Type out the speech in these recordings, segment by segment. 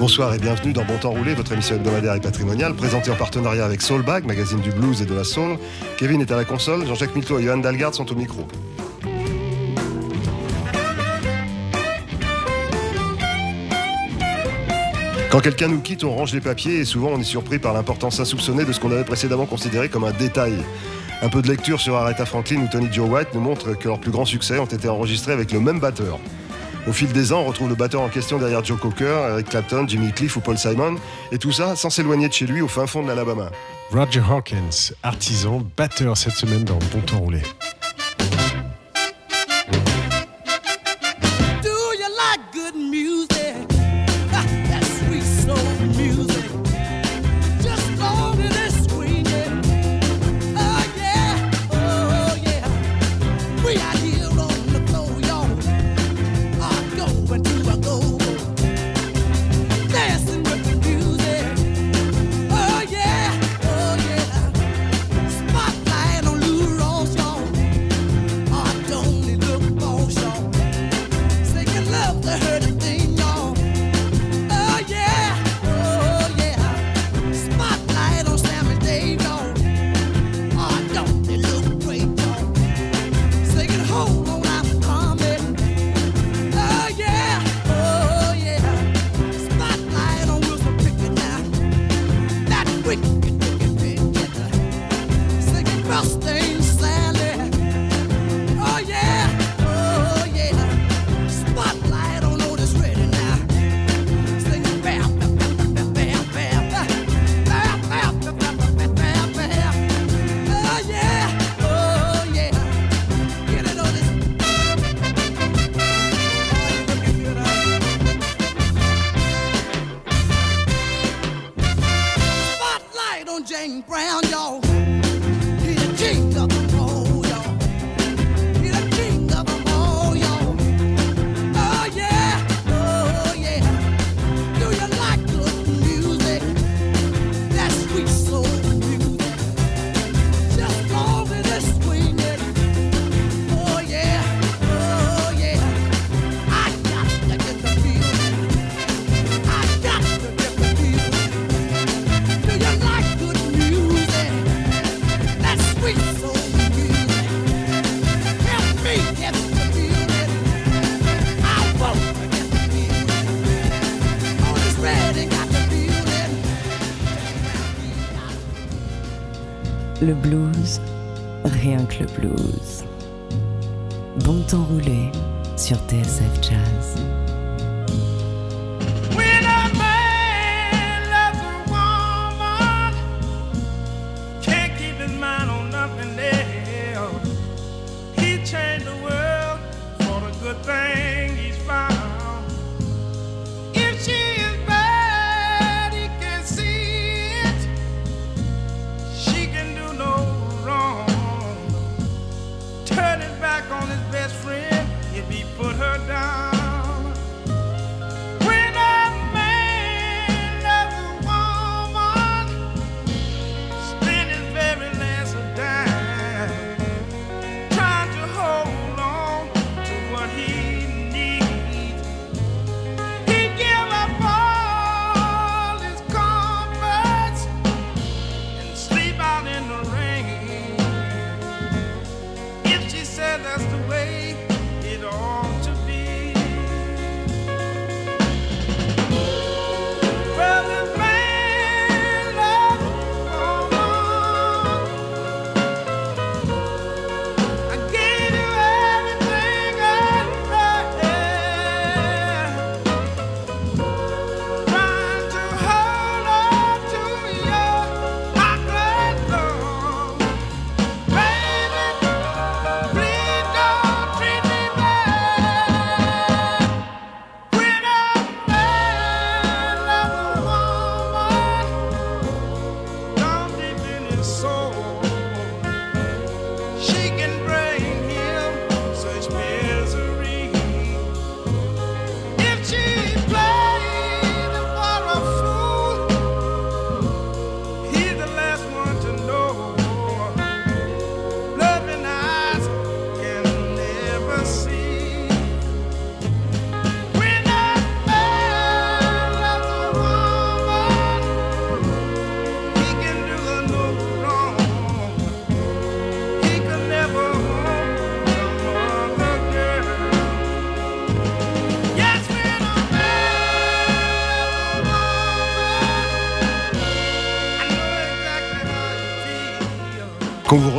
Bonsoir et bienvenue dans Bon Temps Roulé, votre émission hebdomadaire et patrimoniale, présentée en partenariat avec Soulbag, magazine du blues et de la soul. Kevin est à la console, Jean-Jacques Milto et Johan Dalgard sont au micro. Quand quelqu'un nous quitte, on range les papiers et souvent on est surpris par l'importance insoupçonnée de ce qu'on avait précédemment considéré comme un détail. Un peu de lecture sur Aretha Franklin ou Tony Joe White nous montre que leurs plus grands succès ont été enregistrés avec le même batteur. Au fil des ans, on retrouve le batteur en question derrière Joe Cocker, Eric Clapton, Jimmy Cliff ou Paul Simon, et tout ça sans s'éloigner de chez lui au fin fond de l'Alabama. Roger Hawkins, artisan, batteur cette semaine dans Bon Temps Roulé. Le blues, rien que le blues. Bon temps roulé sur TSF Jazz.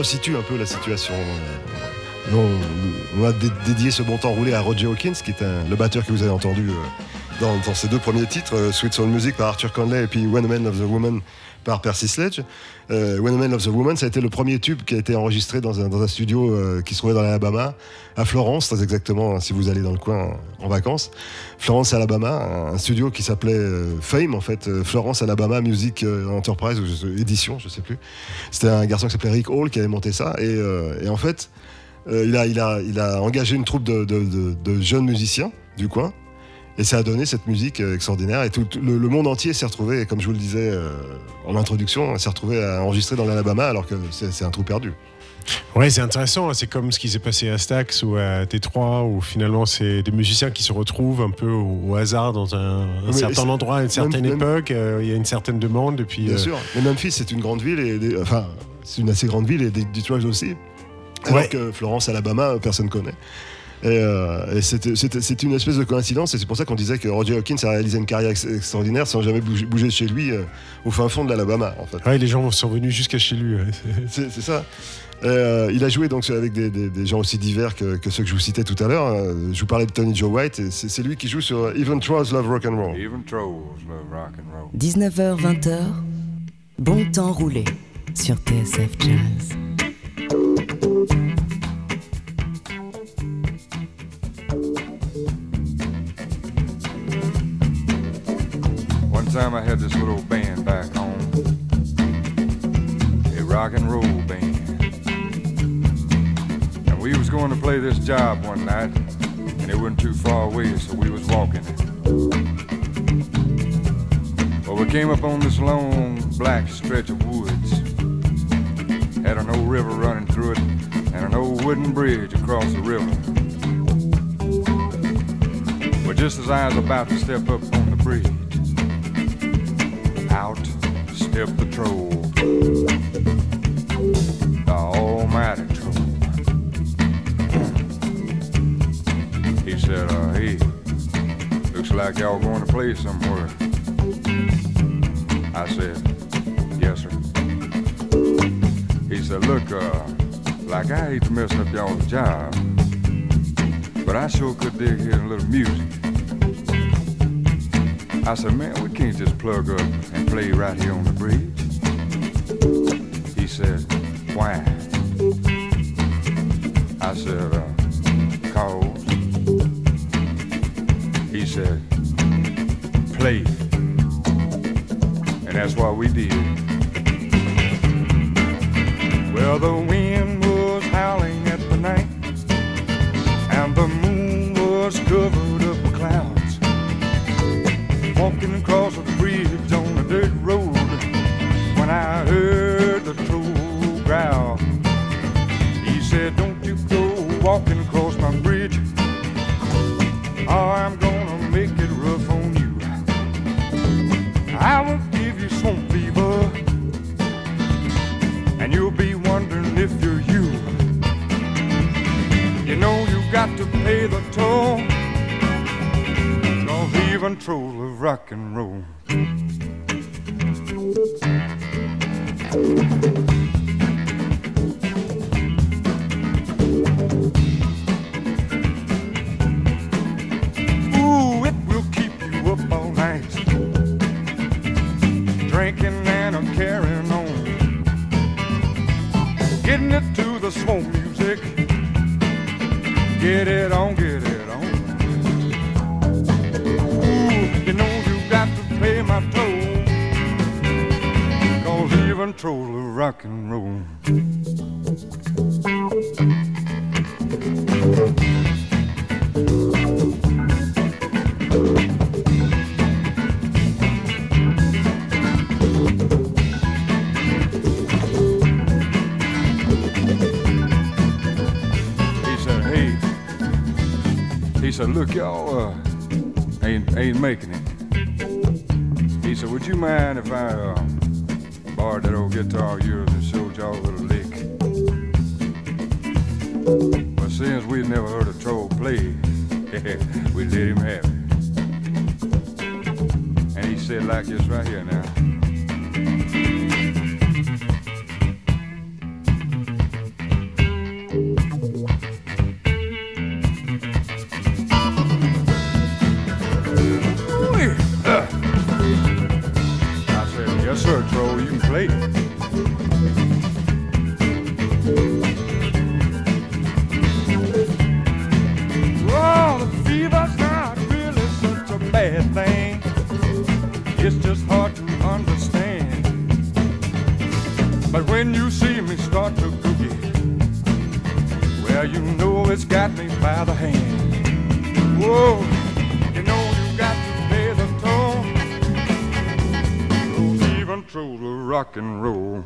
Resitue un peu la situation. On, on a dé- dédié ce bon temps roulé à Roger Hawkins, qui est le batteur que vous avez entendu euh, dans, dans ces deux premiers titres, euh, Sweet Soul Music par Arthur Conley et puis When a Man of the Woman par Percy Sledge. Euh, When a Man of the Woman, ça a été le premier tube qui a été enregistré dans un, studio euh, qui se trouvait dans l'Alabama, à Florence, très exactement, hein, si vous allez dans le coin en, vacances. Florence, Alabama, un studio qui s'appelait Fame, en fait, Florence, Alabama Music Enterprise, ou édition, je sais plus. C'était un garçon qui s'appelait Rick Hall qui avait monté ça, et, en fait, il, a, a, engagé une troupe de jeunes musiciens du coin. Et ça a donné cette musique euh, extraordinaire. Et tout, tout- le, le monde entier s'est retrouvé, comme je vous le disais euh, en introduction, s'est retrouvé à enregistrer dans l'Alabama alors que c'est un trou perdu. Ouais, c'est intéressant. hein. C'est comme ce qui s'est passé à Stax ou à Détroit, où finalement c'est des musiciens qui se retrouvent un peu au, au hasard dans un, certain endroit, à une certaine même- époque. euh, Il y a une certaine demande. Et puis, Bien euh, sûr. Mais Memphis, c'est une grande ville, et des- enfin, c'est une assez grande ville, et des- Detroit aussi. Alors Ouais. que Florence, Alabama, personne connaît. Et, euh, et c'était- une espèce de coïncidence, et c'est pour ça qu'on disait que Roger Hawkins a réalisé une carrière ex- extraordinaire sans jamais bouger, bouger de chez lui euh, au fin fond de l'Alabama, en fait. ouais, les gens sont venus jusqu'à chez lui. ouais. C'est- ça. Euh, il a joué donc avec des, des- des gens aussi divers que, que ceux que je vous citais tout à l'heure. Euh, Je vous parlais de Tony Joe White. et C'est lui qui joue sur Even Trolls Love Rock and Roll. Even trolls love rock and roll. 19h-20h, bon temps roulé sur TSF Jazz. I had this little band back home, a rock and roll band. And we was going to play this job one night, and it wasn't too far away, so we was walking. Well, we came up on this long black stretch of woods. Had an old river running through it, and an old wooden bridge across the river. But just as I was about to step up on the bridge, out stepped the troll. The almighty troll. He said, uh, hey, looks like y'all going to play somewhere. I said, yes, sir. He said, look, uh, like I hate to mess up y'all's job, but I sure could dig hearing a little music. I said, man, we can't just plug up and play right here on the bridge. He said, why? I said, uh, cause. He said, play. It's just hard to understand. But when you see me start to boogie, well, you know it's got me by the hand. Whoa, you know you got to pay the toll. Don't even throw the rock and roll.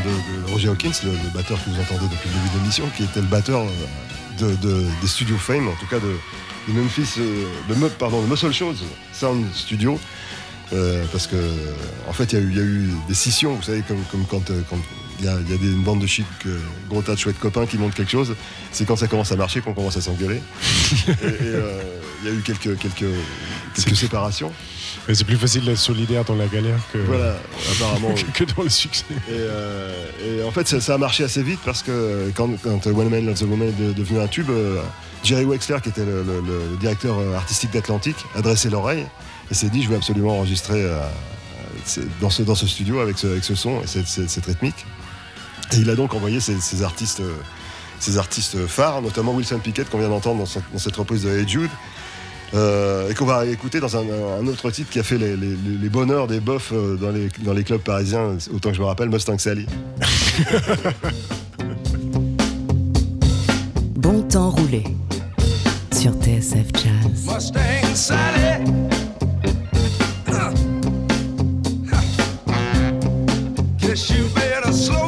Parle de, de Roger Hawkins, le, le batteur que vous entendez depuis le début de l'émission, qui était le batteur euh, de, de- des studios Fame, en tout cas de, Memphis, euh, de, pardon, de Muscle Shoals Sound Studio. Euh, parce que en fait il y, a eu- il y a eu des scissions, vous savez, comme, comme quand quand il y a, il y a des, une bande de chics, euh, gros tas de chouettes copains qui montent quelque chose, c'est quand ça commence à marcher qu'on commence à s'engueuler. et euh, il y a eu quelques, quelques, quelques séparations. C'est plus facile d'être solidaire dans la galère que, Voilà, apparemment. que dans le succès. Et, euh, et en fait, ça, ça a marché assez vite parce que quand, quand One Man Loves a Woman est de- devenu un tube, euh, Jerry Wexler, qui était le, le- le directeur euh, artistique d'Atlantique, a dressé l'oreille et s'est dit Je veux absolument enregistrer euh, dans, ce, dans ce studio avec ce, avec ce son et cette, cette- cette rythmique. Et il a donc envoyé ses, ses artistes, ses artistes phares, notamment Wilson Pickett, qu'on vient d'entendre dans, dans cette reprise de Hey Jude. Euh, et qu'on va écouter dans un, un autre titre qui a fait les, les- les bonheurs des bofs euh, dans les, dans les clubs parisiens, autant que je me rappelle, Mustang Sally. Bon temps roulé sur TSF Jazz. Mustang Sally. Guess you better slow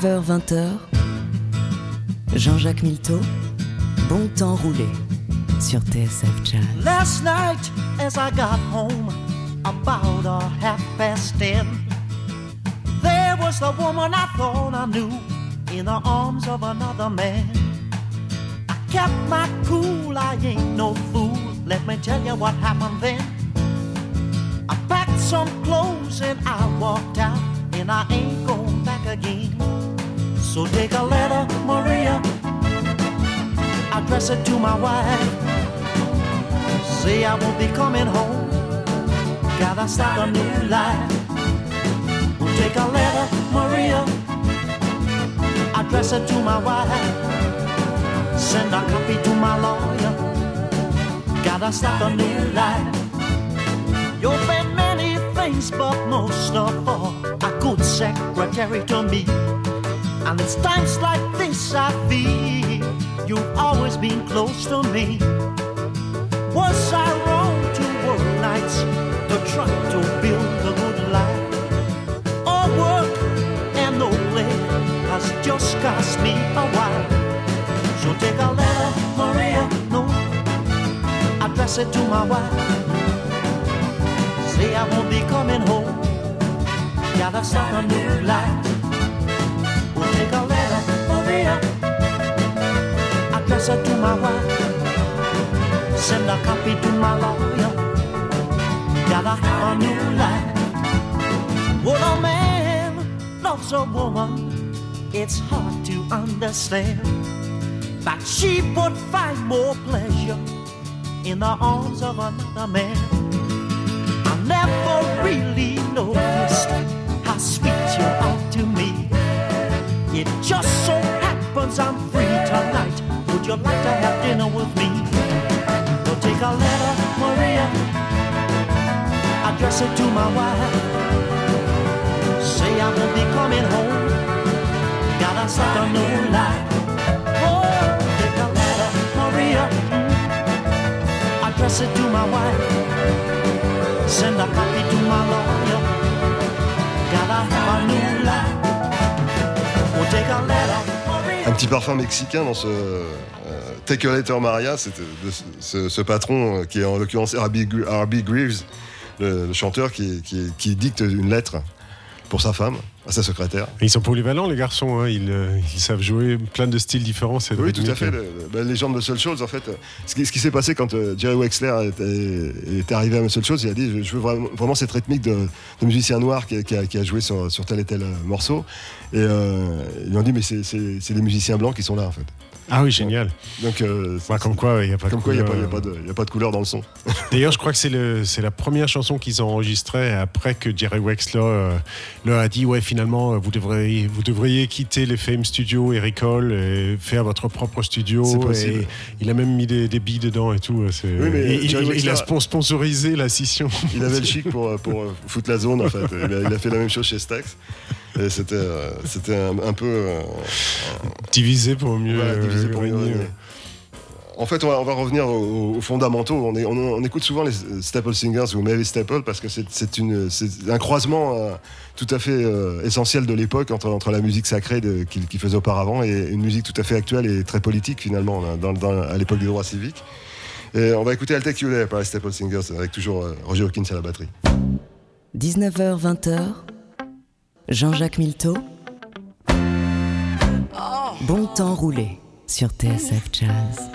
19h-20h, Jean-Jacques Milteau, Bon temps roulé sur TSF Jazz. Last night, as I got home, about a half past ten, there was the woman I thought I knew in the arms of another man. I kept my cool, I ain't no fool. Let me tell you what happened then. I packed some clothes and I walked out, and I ain't going back again. So take a letter, Maria, address it to my wife. Say I won't be coming home. Gotta start a new life. We'll take a letter, Maria. Address it to my wife. Send a copy to my lawyer. Gotta start a new life. You've been many things, but most of all, a good secretary to me. And it's times like this I feel you've always been close to me. Was I wrong to work nights to try to build a good life? Or work and no play has just cost me a while. So take a letter, Maria, no, address it to my wife. Say I won't be coming home. Gotta start a new life. A letter, Maria, address it to my wife. Send a copy to my lawyer. Gotta have a new life. When a oh, man loves a woman, it's hard to understand. But she would find more pleasure in the arms of another man. I never really noticed how sweet you are to. It just so happens I'm free tonight. Would you like to have dinner with me? Well, take a letter, Maria. Address it to my wife. Say I won't be coming home. Gotta start a new life. Oh, take a letter, Maria. Address it to my wife. Send a copy to my lawyer. Gotta have a new Un petit parfum mexicain dans ce euh, Take a Letter Maria, c'était de ce, patron euh, qui est en l'occurrence R.B. Gr- R.B. Greaves, le, chanteur qui dicte une lettre pour sa femme, à sa secrétaire. Et Ils sont polyvalents, les garçons. hein. Ils, euh, ils savent jouer plein de styles différents. Oui, tout à fait. Le- le- bah, les gens de Muscle Shoals, en fait, euh, ce qui, s'est passé quand euh, Jerry Wexler était arrivé à Muscle Shoals, il a dit je, je veux vraiment, vraiment cette rythmique de, de musicien noir qui, a- qui a, qui a joué sur, sur tel et tel morceau. Et euh, ils lui ont dit mais c'est les musiciens blancs qui sont là, en fait. Ah oui, génial. Donc, euh, Ouais, comme quoi, il n'y a pas de quoi, a, pas- couleur. y a pas de- il y a pas de couleur dans le son. D'ailleurs, je crois que c'est la première chanson qu'ils ont enregistrée après que Jerry Wexler euh, leur a dit Ouais, finalement, euh, vous devriez, vous devriez quitter les Fame Studios et Recall et faire votre propre studio. Et il a même mis des, des billes dedans et tout. Oui, mais et il, a sponsorisé la scission. Il avait le chic pour, euh, pour euh, foutre la zone, en fait. Il a, il a fait la même chose chez Stax. Et c'était euh, c'était un, un peu. euh, Divisé pour mieux. Voilà, divisé pour mieux. En fait, on va, on va revenir aux, aux fondamentaux. On, est- on- on écoute souvent les Staple Singers ou Mavis Staple parce que c'est- c'est une- c'est un croisement euh, tout à fait euh, essentiel de l'époque entre, entre la musique sacrée de- qu'il qu'il faisait auparavant et une musique tout à fait actuelle et très politique finalement dans- dans- à l'époque des droits civiques. Et on va écouter I'll Take You There par les Staple Singers avec toujours euh, Roger Hawkins à la batterie. 19h-20h, Jean-Jacques Milteau. Bon temps roulé sur TSF Jazz.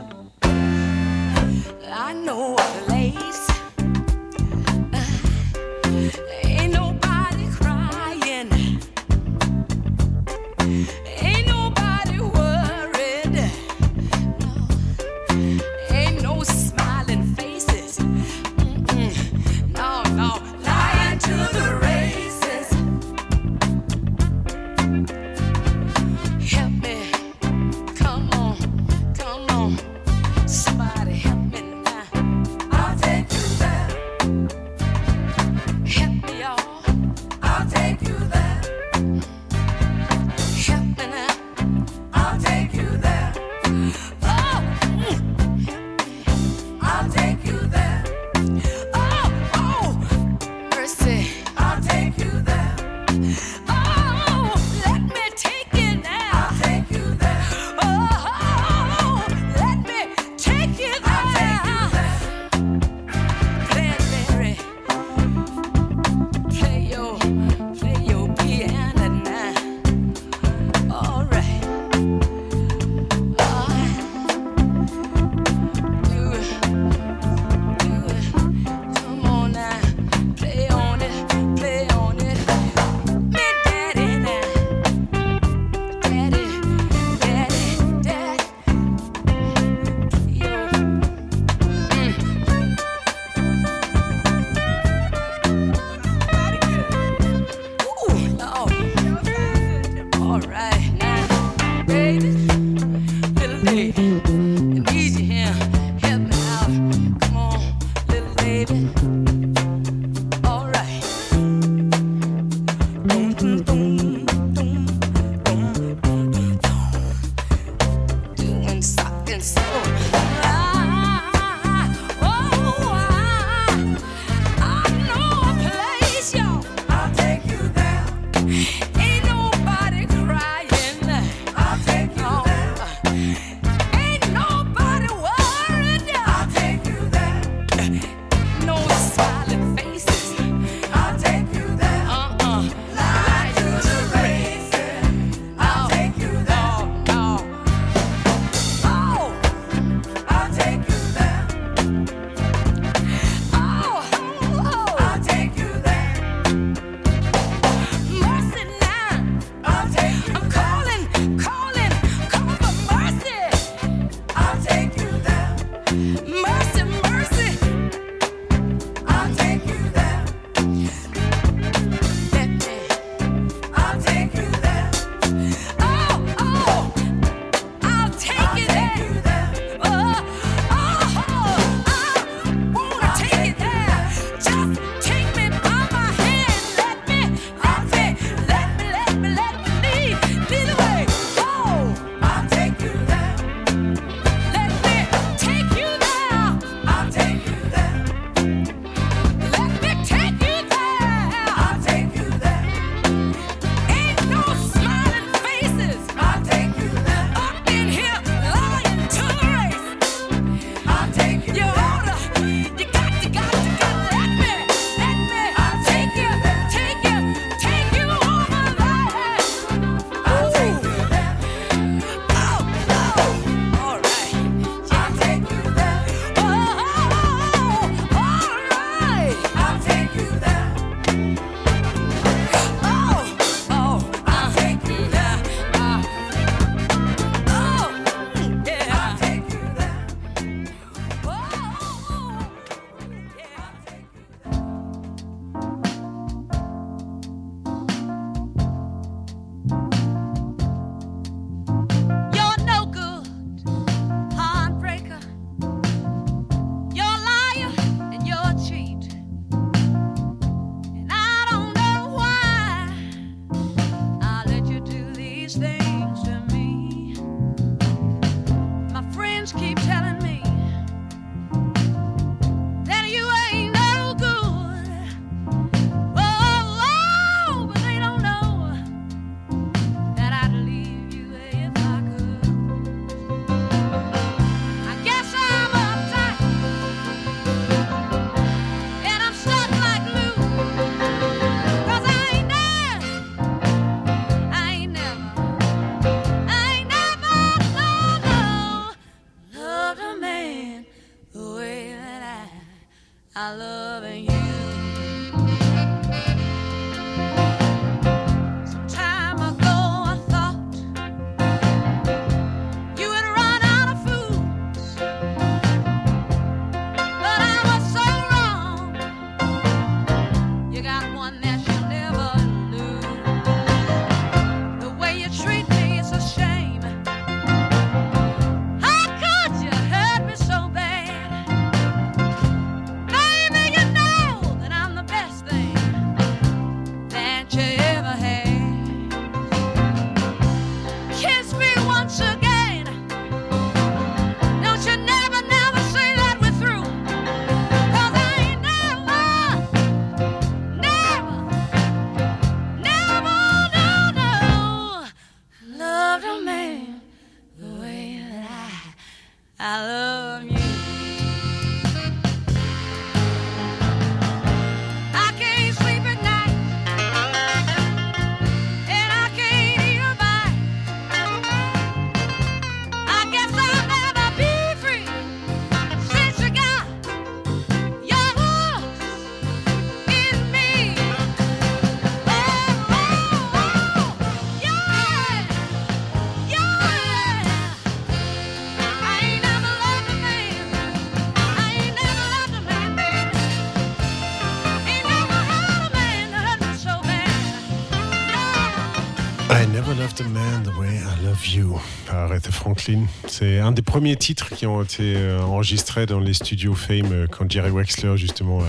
Franklin. C'est un des premiers titres qui ont été euh, enregistrés dans les studios Fame euh, quand Jerry Wexler justement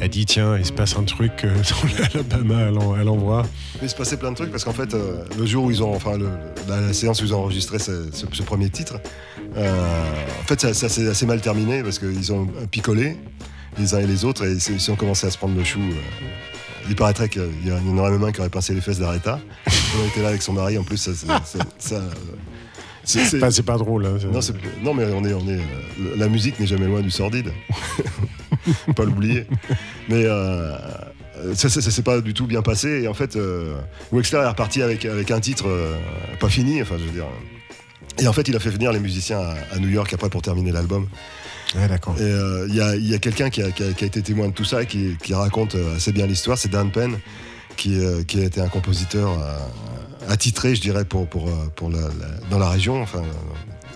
a, dit tiens il se passe un truc euh, dans l'Alabama à l'en- à l'endroit. Il se passait plein de trucs parce qu'en fait, le jour où ils ont, enfin, la, séance où ils ont enregistré ce, premier titre, en fait, ça, s'est assez mal terminé parce qu'ils ont picolé les uns et les autres et ils, ont commencé à se prendre le chou. il paraîtrait qu'il y en aurait même un qui aurait pincé les fesses d'Aretha. On était là avec son mari, en plus, ça. C'est- c'est pas drôle. hein, non, mais on est, on est, euh, la musique n'est jamais loin du sordide. Pas l'oublier. Mais euh, ça, ça, ça s'est pas du tout bien passé. Et en fait, euh, Wexler est reparti avec, avec un titre euh, pas fini. Enfin, je veux dire. Et en fait, il a fait venir les musiciens à, à New York après pour terminer l'album. Ouais, d'accord. Et il y a, a quelqu'un qui a, qui a- qui a été témoin de tout ça et qui, qui raconte assez bien l'histoire. C'est Dan Penn, qui, qui a été un compositeur attitré, je dirais, pour, pour, euh, pour la- la- dans la région. Enfin, euh,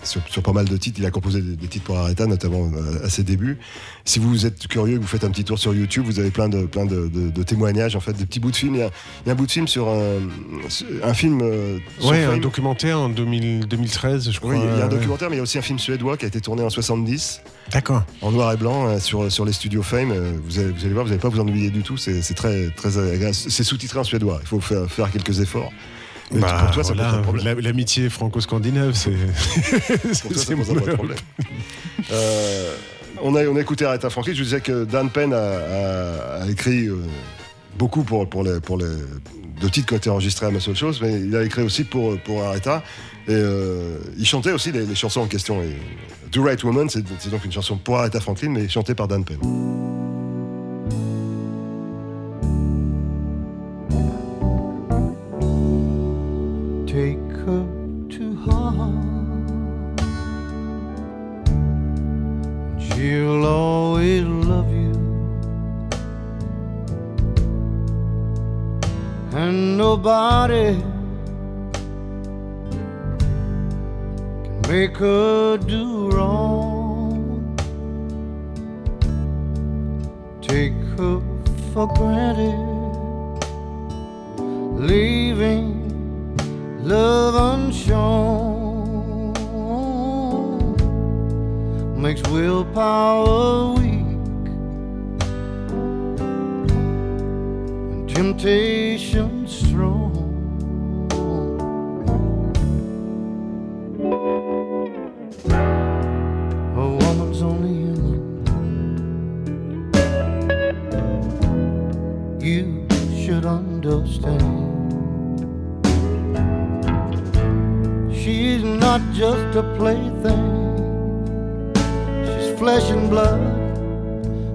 sur, sur pas mal de titres. Il a composé des, des titres pour Aretha, notamment euh, à ses débuts. Si vous êtes curieux, que vous faites un petit tour sur YouTube, vous avez plein de, plein de, de- de témoignages, en fait, des petits bouts de films. Il y a, il y a un bout de film sur un, un film. euh, Ouais, un documentaire en 2000 2013, je crois. Oui, il y a un documentaire, mais il y a aussi un film suédois qui a été tourné en 70 D'accord. en noir et blanc sur, sur les studios Fame. Vous allez, vous allez voir, vous n'allez pas vous ennuyer du tout. C'est c'est très, très agréable. C'est sous-titré en suédois. Il faut faire, faire quelques efforts. Bah, pour toi, ça voilà, L'amitié franco-scandinave, c'est. Pour toi, ça pose pas de problème. Euh, on, a, on a écouté Aretha Franklin. Je vous disais que Dan Penn a, a- a écrit euh, beaucoup pour, pour, les, pour les de titres qui ont été enregistrés à Muscle Shows, mais il a écrit aussi pour, pour Aretha. Et euh, il chantait aussi les, les chansons en question. Et Do Right Woman, c'est c'est donc une chanson pour Aretha Franklin, mais chantée par Dan Penn. She'll always love you, and nobody can make her do wrong. Take her for granted, leaving love unshown makes willpower weak, and temptation strong. A woman's only human. You should understand. She's not just a plaything flesh and blood,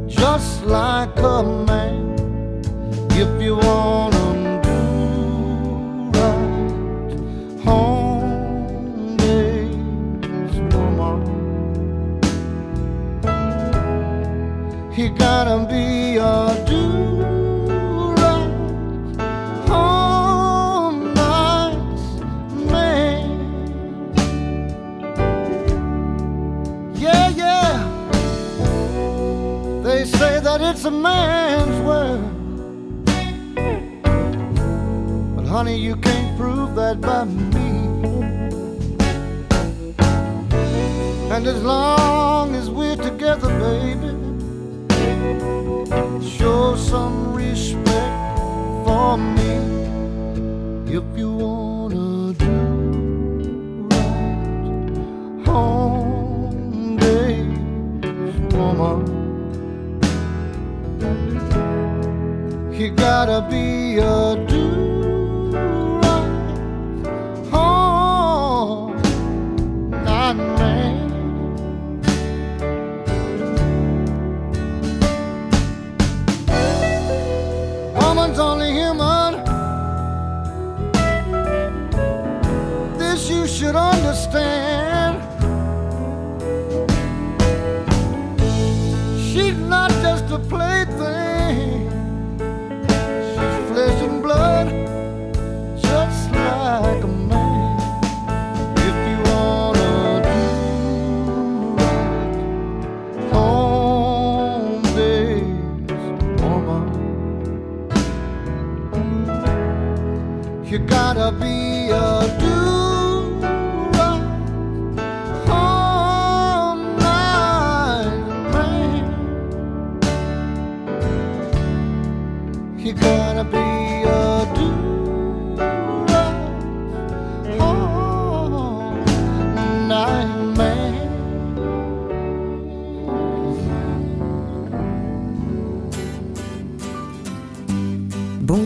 just like a man. If you want man's word. But honey, you can't prove that by me. And as long as we're together, baby, show some respect for me if you gotta be a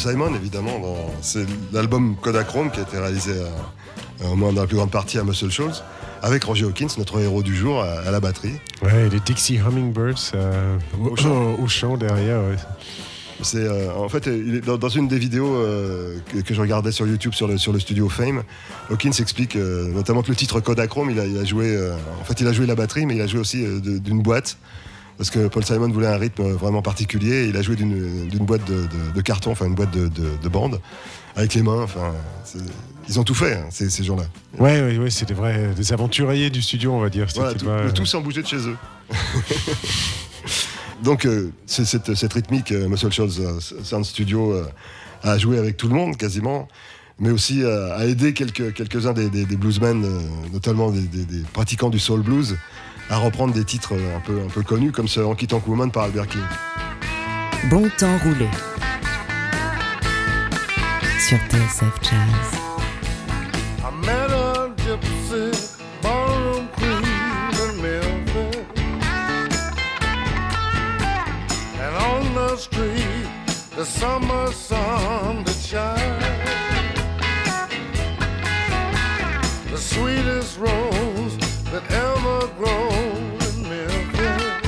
Simon, évidemment. C'est l'album Kodachrome qui a été réalisé au moins dans la plus grande partie à Muscle Shoals, avec Roger Hawkins, notre héros du jour, à, la batterie. Ouais, les Dixie Hummingbirds euh, au, chant. derrière. C'est euh, en fait dans, une des vidéos euh, que, je regardais sur YouTube sur le, sur le studio Fame, Hawkins explique notamment que le titre Kodachrome, il il a joué en fait il a joué la batterie, mais il a joué aussi d'une boîte parce que Paul Simon voulait un rythme vraiment particulier. Il a joué d'une boîte de, de- de carton, enfin une boîte de, de, de bande, avec les mains. Enfin, ils ont tout fait, hein, ces, ces gens-là. Ouais, ouais, ouais, c'est des vrais des aventuriers du studio, on va dire. Voilà, tout, pas- le tout sans bouger de chez eux. Donc, euh, c'est cette, cette rythmique, euh, Muscle Shoals euh, Sound Studio euh, a joué avec tout le monde quasiment, mais aussi euh, a aidé quelques, quelques-uns des, des, des bluesmen, euh, notamment des pratiquants du soul blues, à reprendre des titres un peu, un peu connus, comme ce Honky Tonk Woman par Albert King. Bon temps roulé. Sur TSF Jazz. I met a gypsy ballroom queen in Memphis. And on the street, the summer sun that shines. The sweetest rose that ever grows in Memphis.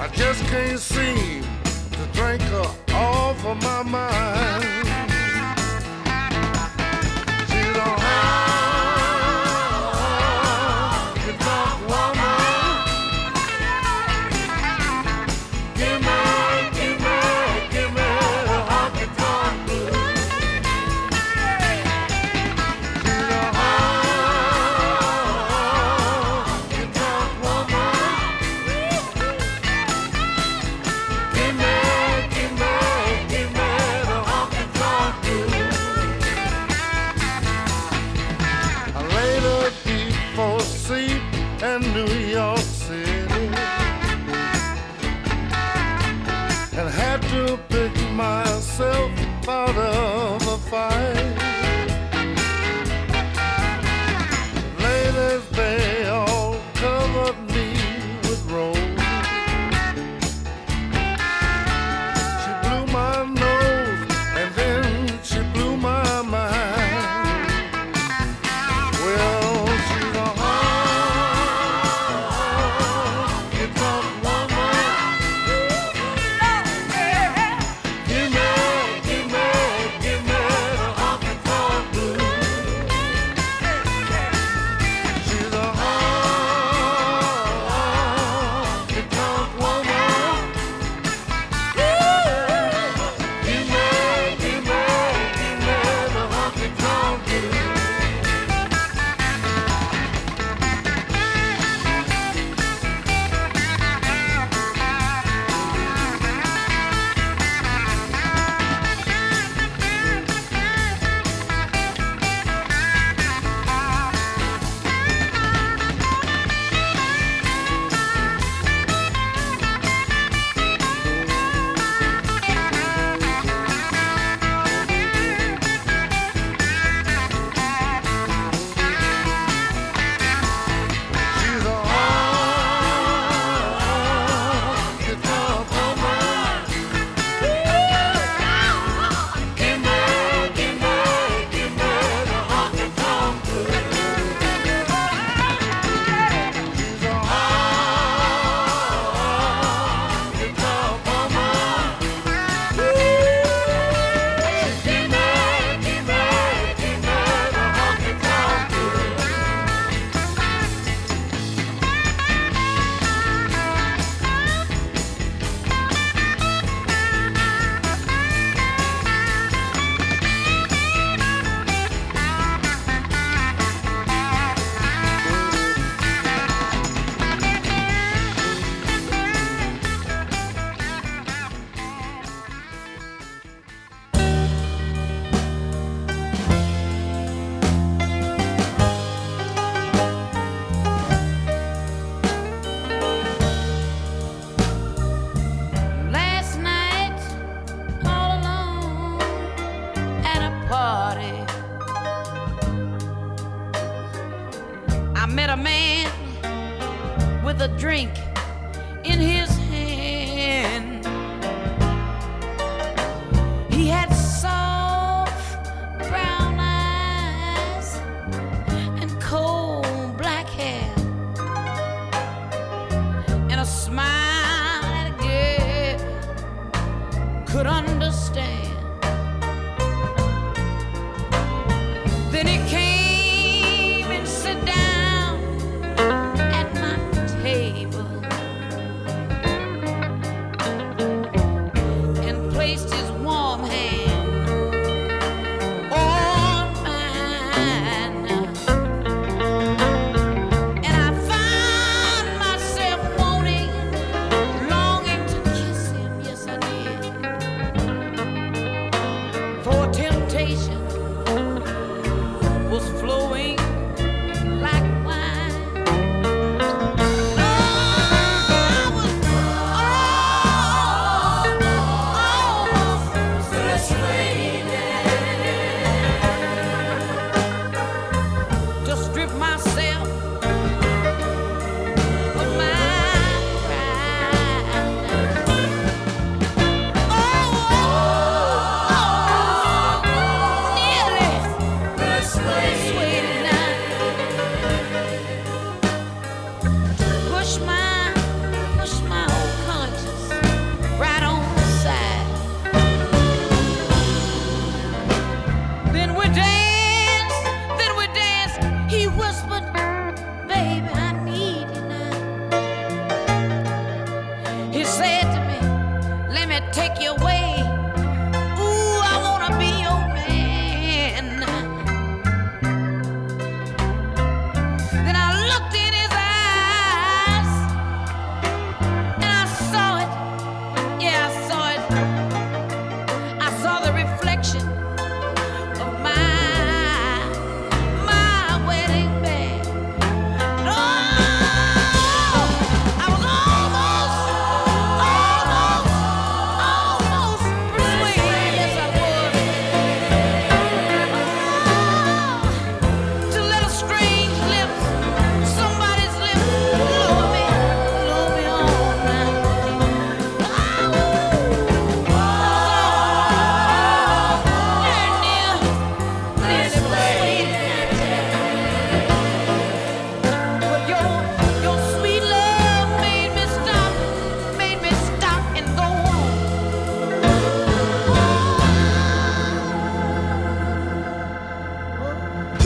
I just can't seem to drink her off of my mind.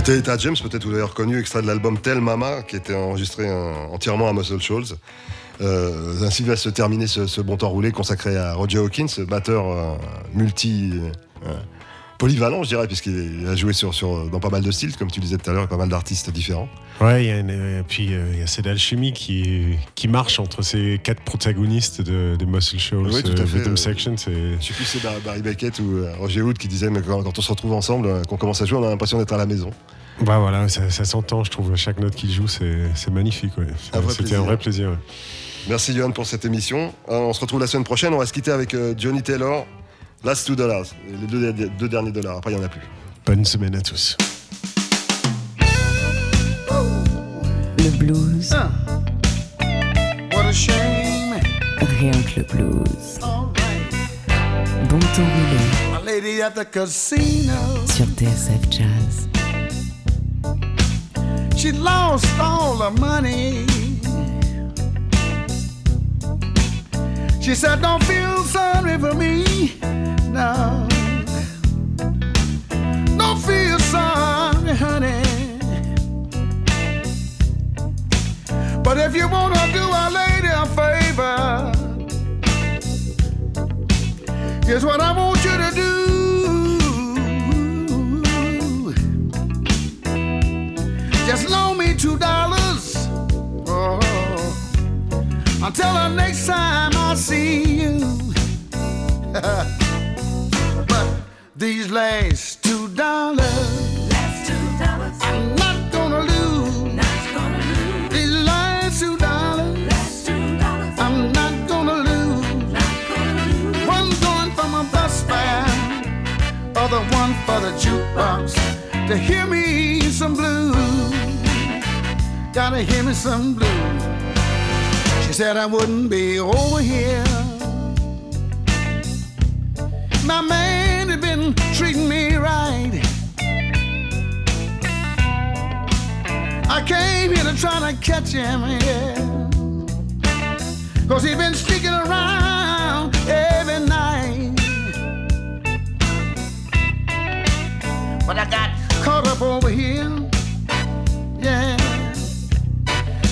C'était James, peut-être vous l'avez reconnu, extrait de l'album Tell Mama, qui était enregistré entièrement à Muscle Shoals. Euh, ainsi va se terminer ce, ce bon temps roulé consacré à Roger Hawkins, batteur euh, multi. euh, polyvalent, je dirais, puisqu'il a joué sur, sur, dans pas mal de styles, comme tu disais tout à l'heure, et pas mal d'artistes différents. Ouais, il y a une- euh, puis il y a cette alchimie qui, qui marche entre ces quatre protagonistes de, Muscle Shoals, Oui, tout à fait, Rhythm Section. Je sais plus si c'est Bar- Barry Beckett ou Roger Wood qui disait, mais quand, quand on se retrouve ensemble, qu'on commence à jouer, on a l'impression d'être à la maison. Bah voilà, ça, ça s'entend, je trouve. Chaque note qu'il joue, c'est c'est magnifique. ouais. C'était un vrai plaisir. ouais. Merci Johan pour cette émission. Euh, on se retrouve la semaine prochaine. On va se quitter avec euh, Johnny Taylor, Last Two Dollars, les deux, deux derniers dollars. Après, il n'y en a plus. Bonne semaine à tous. Le blues, What a shame. rien que le blues. All right. Bon temps roulé A lady at the casino. sur TSF Jazz. She lost all her money. She said, Don't feel sorry for me. No. Don't feel sorry, honey. But if you want to do a lady a favor, here's what I want you to do. Until the next time I see you. but these last two dollars, I'm not gonna lose. These last two dollars, I'm not gonna lose. One going for my bus fare, other one for the jukebox to hear me some blues. Gotta hear me some blues. Said I wouldn't be over here. My man had been treating me right. I came here to try to catch him, yeah. Cause he been sneaking around every night. But I got caught up over here. Yeah.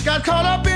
Got caught up in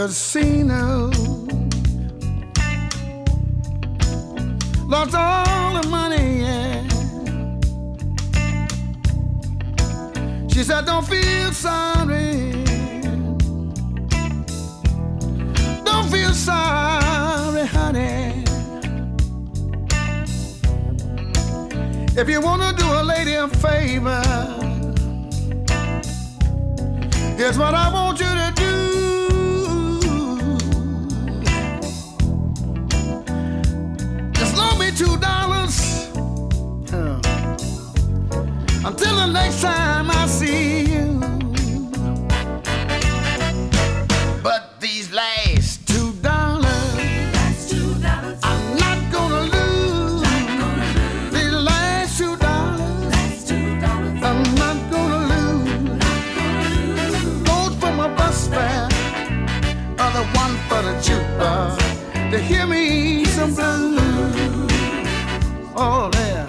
could see until the next time I see you. But these last two dollars, I'm not gonna lose. These last two dollars, I'm not gonna lose. Goes for my bus fare, other one for the jukebox to hear me some blues. Oh yeah.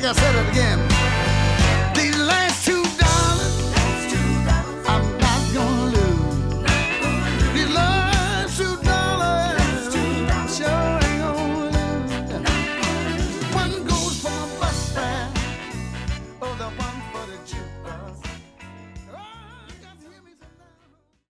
Think I said it again.